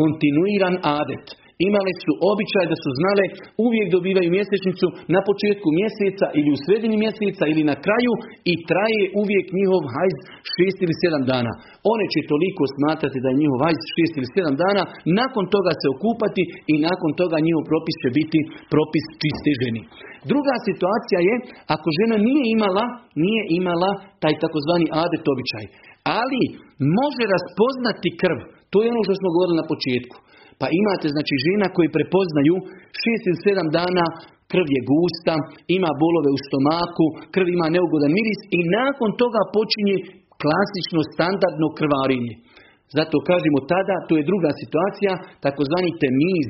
kontinuiran adet. Imali su običaj da su znale uvijek dobivaju mjesečnicu na početku mjeseca ili u sredini mjeseca ili na kraju i traje uvijek njihov hajz šest ili sedam dana. One će toliko smatrati da je njihov hajz šest ili sedam dana, nakon toga se okupati i nakon toga njihov propis će biti propis čiste ženi. Druga situacija je ako žena nije imala, nije imala taj takozvani adet običaj, ali može raspoznati krv. To je ono što smo govorili na početku. Pa imate znači žena koji prepoznaju šest ili sedam dana krv je gusta, ima bolove u stomaku, krv ima neugodan miris i nakon toga počinje klasično standardno krvarenje. Zato kažemo tada, to je druga situacija, takozvani temiz,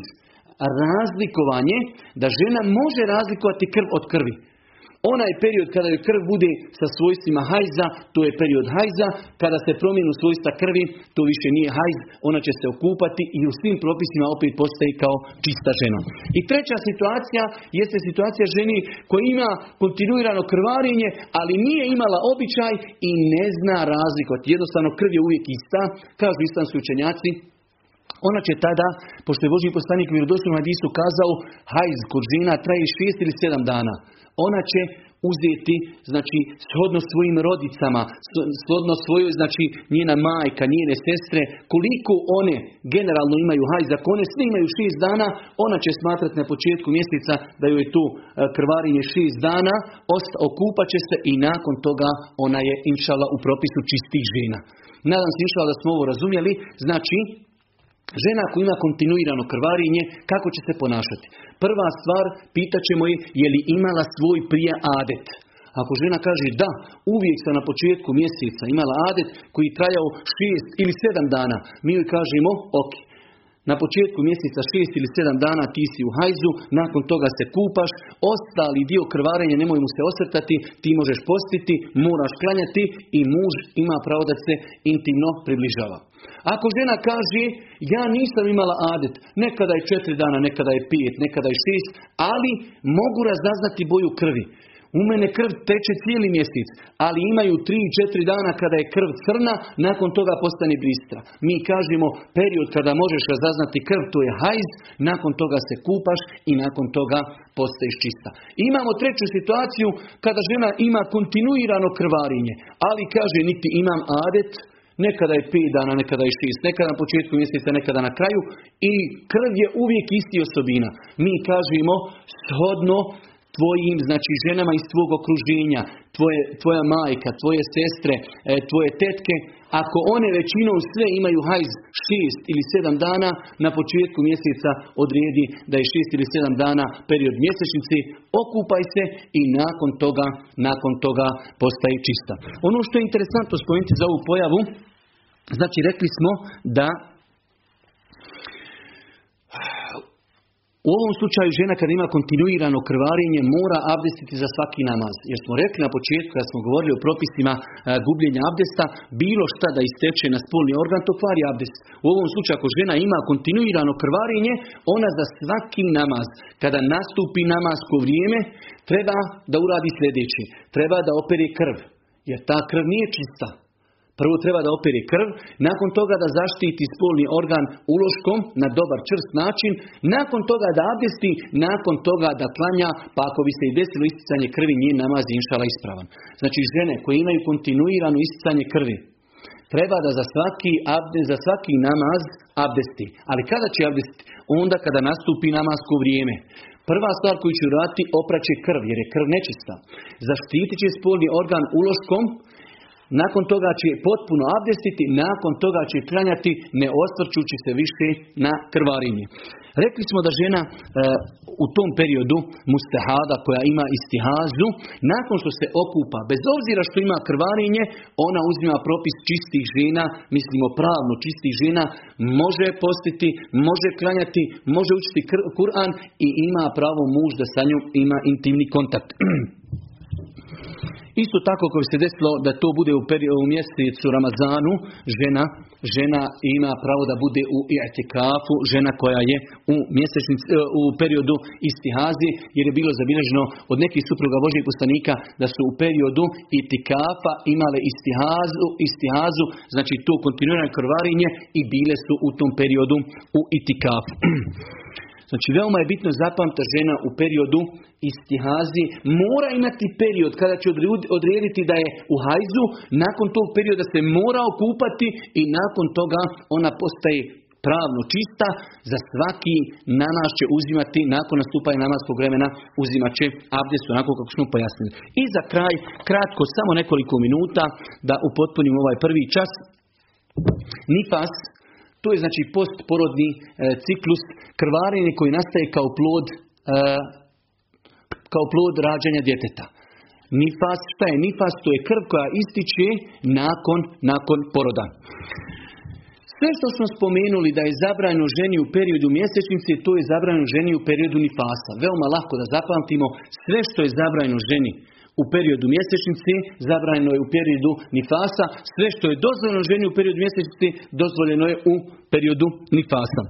razlikovanje, da žena može razlikovati krv od krvi. Onaj period kada joj krv bude sa svojstvima hajza, to je period hajza. Kada se promijenu svojstva krvi, to više nije hajz, ona će se okupati i u svim propisima opet postaje kao čista žena. I treća situacija jeste situacija ženi koja ima kontinuirano krvarenje, ali nije imala običaj i ne zna razlikovati. Jednostavno krv je uvijek ista, kažu islamski učenjaci, ona će tada, pošto je Boži poslanik vjerodostojnom hadisu kazao, hajz kod žena traje šest ili sedam dana ona će uzeti, znači, shodno svojim rodicama, shodno svojoj, znači, njena majka, njene sestre, koliko one generalno imaju hajz, ako one sve imaju šest dana, ona će smatrati na početku mjeseca da joj tu e, krvarinje šest dana, okupat će se i nakon toga ona je, inšala, u propisu čistih žena. Nadam se, inšala, da smo ovo razumjeli, znači, Žena koja ima kontinuirano krvarinje, kako će se ponašati? Prva stvar, pitaćemo je je li imala svoj prije adet. Ako žena kaže da, uvijek sam na početku mjeseca imala adet koji trajao šest ili sedam dana, mi joj kažemo ok. Na početku mjeseca šest ili sedam dana ti si u hajzu, nakon toga se kupaš, ostali dio krvarenja nemoj mu se osvrtati, ti možeš postiti, moraš klanjati i muž ima pravo da se intimno približava. Ako žena kaže, ja nisam imala adet, nekada je četiri dana, nekada je pet, nekada je šest, ali mogu razaznati boju krvi. U mene krv teče cijeli mjesec, ali imaju tri, četiri dana kada je krv crna, nakon toga postane bistra. Mi kažemo period kada možeš razaznati krv, to je hajz, nakon toga se kupaš i nakon toga postaješ čista. imamo treću situaciju kada žena ima kontinuirano krvarinje, ali kaže niti imam adet, Nekada je 5 dana, nekada je 6, nekada na početku mjeseca, nekada na kraju. I krv je uvijek isti osobina. Mi kažemo shodno tvojim, znači ženama iz tvog okruženja, tvoje, tvoja majka, tvoje sestre, e, tvoje tetke, ako one većinom sve imaju hajz šest ili sedam dana, na početku mjeseca odredi da je šest ili sedam dana period mjesečnici, okupaj se i nakon toga, nakon toga postaje čista. Ono što je interesantno spomenuti za ovu pojavu, znači rekli smo da u ovom slučaju žena kada ima kontinuirano krvarenje mora abdestiti za svaki namaz. Jer smo rekli na početku kad smo govorili o propisima e, gubljenja abdesta, bilo šta da isteče na spolni organ, to kvari abdest. U ovom slučaju ako žena ima kontinuirano krvarenje, ona za svaki namaz, kada nastupi namasko vrijeme, treba da uradi sljedeći. Treba da opere krv. Jer ta krv nije čista. Prvo treba da opere krv, nakon toga da zaštiti spolni organ uloškom na dobar čvrst način, nakon toga da abdesti, nakon toga da klanja, pa ako bi se i desilo isticanje krvi, njen namaz je inšala ispravan. Znači žene koje imaju kontinuirano isticanje krvi, treba da za svaki abdest, za svaki namaz abdesti. Ali kada će abdestiti? Onda kada nastupi namasko vrijeme. Prva stvar koju će uraditi opraće krv, jer je krv nečista. Zaštitit će spolni organ uloškom, nakon toga će potpuno abdestiti, nakon toga će klanjati ne osvrćući se više na krvarinje. Rekli smo da žena e, u tom periodu mustahada koja ima istihazu, nakon što se okupa, bez obzira što ima krvarinje, ona uzima propis čistih žena, mislimo pravno čistih žena, može postiti, može klanjati, može učiti Kur'an i ima pravo muž da sa njom ima intimni kontakt. [CLEARS THROAT] Isto tako ako bi se desilo da to bude u, u mjesecu Ramazanu, žena, žena ima pravo da bude u itikafu, žena koja je u, mjesečnici, e, u periodu istihazi, jer je bilo zabilježeno od nekih supruga Božih poslanika da su u periodu itikafa imale istihazu, istihazu znači to kontinuirano krvarinje i bile su u tom periodu u itikafu. [CLEARS THROAT] Znači veoma je bitno zapamta žena u periodu istihazi mora imati period kada će odrediti da je u hajzu, nakon tog perioda se mora okupati i nakon toga ona postaje pravno čista, za svaki namaz će uzimati, nakon nastupanja namaskog vremena, uzimat će abdest onako kako smo pojasnili. I za kraj, kratko, samo nekoliko minuta da upotpunim ovaj prvi čas. Nifas, to je znači postporodni e, ciklus krvarenje koji nastaje kao plod e, kao plod rađanja djeteta. Nifas, šta je nifas? To je krv koja ističe nakon, nakon poroda. Sve što smo spomenuli da je zabranjeno ženi u periodu mjesečnice, to je zabranjeno ženi u periodu nifasa. Veoma lako da zapamtimo sve što je zabranjeno ženi u periodu mjesečnice, zabranjeno je u periodu nifasa, sve što je dozvoljeno ženi u periodu mjesečnice, dozvoljeno je u periodu nifasa.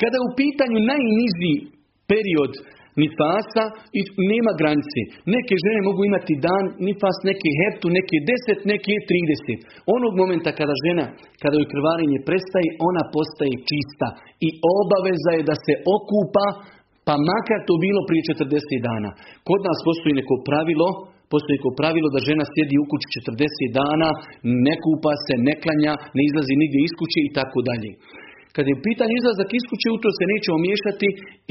Kada je u pitanju najniži period nifasa i nema granice. Neke žene mogu imati dan nifas, neke heptu, neke deset, neke trideset. Onog momenta kada žena, kada joj krvarenje prestaje, ona postaje čista. I obaveza je da se okupa, pa makar to bilo prije 40 dana. Kod nas postoji neko pravilo, postoji neko pravilo da žena sjedi u kući 40 dana, ne kupa se, ne klanja, ne izlazi nigdje iz kuće i tako dalje. Kad je pitanje izlazak iz kuće, u to se nećemo miješati,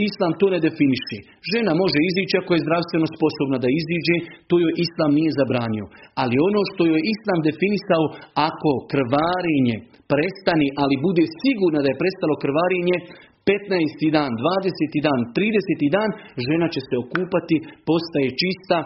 Islam to ne definiši. Žena može izići ako je zdravstveno sposobna da iziđe, to joj Islam nije zabranio. Ali ono što joj Islam definisao, ako krvarinje prestani, ali bude sigurna da je prestalo krvarinje, 15. dan, 20. dan, 30. dan, žena će se okupati, postaje čista,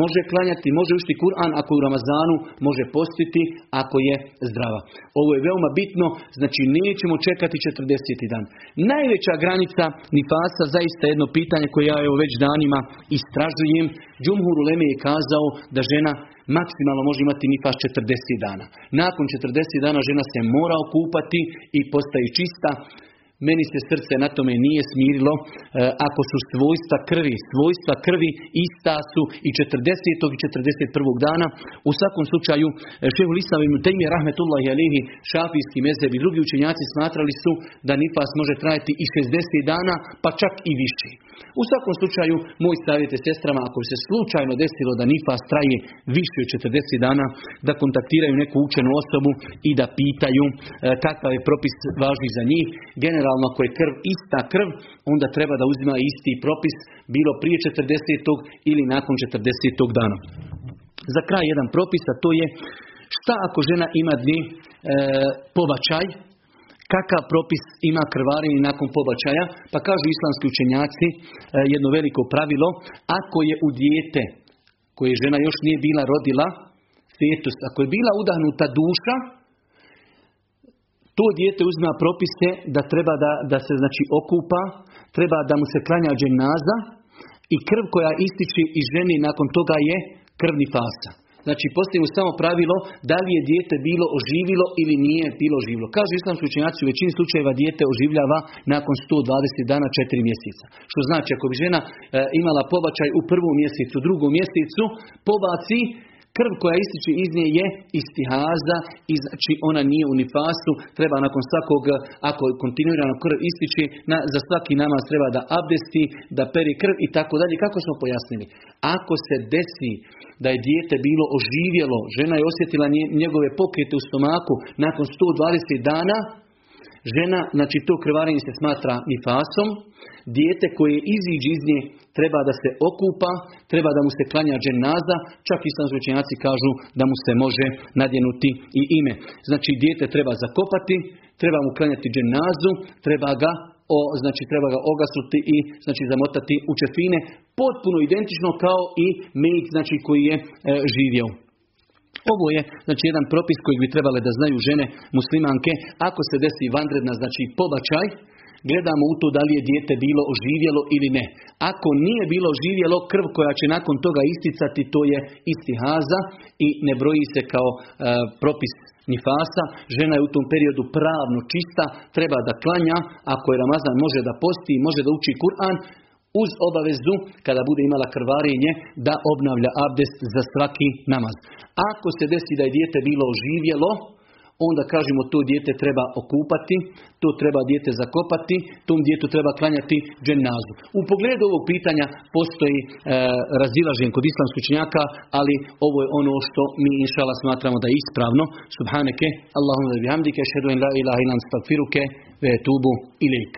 može klanjati, može ušti Kur'an, ako je u Ramazanu, može postiti, ako je zdrava. Ovo je veoma bitno, znači nećemo čekati 40. dan. Najveća granica nifasa, zaista jedno pitanje koje ja evo već danima istražujem, Džumhur Uleme je kazao da žena maksimalno može imati nifas 40 dana. Nakon 40 dana žena se mora okupati i postaje čista. Meni se srce na tome nije smirilo e, ako su svojstva krvi, svojstva krvi ista su i 40. i 41. dana. U svakom slučaju, e, šehu Lisam ibn Tejmije, rahmetullahi alihi, šafijski mezeb i drugi učenjaci smatrali su da nifas može trajati i 60 dana, pa čak i više. U svakom slučaju, moj savjet je sestrama, ako se slučajno desilo da nifas traje više od 40 dana, da kontaktiraju neku učenu osobu i da pitaju e, kakav je propis važni za njih. Generalno, ako je krv ista krv, onda treba da uzima isti propis, bilo prije 40. ili nakon 40. dana. Za kraj jedan propis, a to je šta ako žena ima dni e, pobačaj, kakav propis ima krvarenje nakon pobačaja, pa kažu islamski učenjaci e, jedno veliko pravilo, ako je u dijete koje žena još nije bila rodila, fetus, ako je bila udahnuta duša, to dijete uzima propise da treba da, da se znači okupa, treba da mu se klanja dženaza i krv koja ističe iz ženi nakon toga je krvni fasa. Znači, postavimo samo pravilo da li je dijete bilo oživilo ili nije bilo oživilo. Kažu islamski učenjaci u većini slučajeva dijete oživljava nakon 120 dana 4 mjeseca. Što znači, ako bi žena e, imala pobačaj u prvom mjesecu, drugom mjesecu, pobaci, krv koja ističe iz nje je istihaza znači ona nije u nifasu, treba nakon svakog, ako kontinuirano krv ističe, na, za svaki namaz treba da abdesti, da peri krv i tako dalje. Kako smo pojasnili? Ako se desi da je dijete bilo oživjelo, žena je osjetila njegove pokrete u stomaku nakon 120 dana, žena, znači to krvarenje se smatra nifasom, dijete koje iziđe iz nje treba da se okupa, treba da mu se klanja dženaza, čak i sam učenjaci kažu da mu se može nadjenuti i ime. Znači dijete treba zakopati, treba mu klanjati dženazu, treba ga o, znači treba ga ogasuti i znači zamotati u čefine, potpuno identično kao i med znači koji je e, živio. Ovo je znači jedan propis koji bi trebale da znaju žene muslimanke. Ako se desi vanredna znači pobačaj, gledamo u to da li je dijete bilo oživjelo ili ne. Ako nije bilo oživjelo, krv koja će nakon toga isticati, to je istihaza i ne broji se kao e, propis nifasa. Žena je u tom periodu pravno čista, treba da klanja, ako je Ramazan može da posti, može da uči Kur'an, uz obavezu kada bude imala krvarenje da obnavlja abdest za svaki namaz. Ako se desi da je dijete bilo oživjelo, onda kažemo to dijete treba okupati, to treba dijete zakopati, tom djetu treba klanjati dženazu. U pogledu ovog pitanja postoji e, razilažen kod islamskih učenjaka, ali ovo je ono što mi inšala smatramo da je ispravno. Subhaneke, Allahumma da bihamdike, šedu in la ilaha ilan stakfiruke, ve tubu ilik.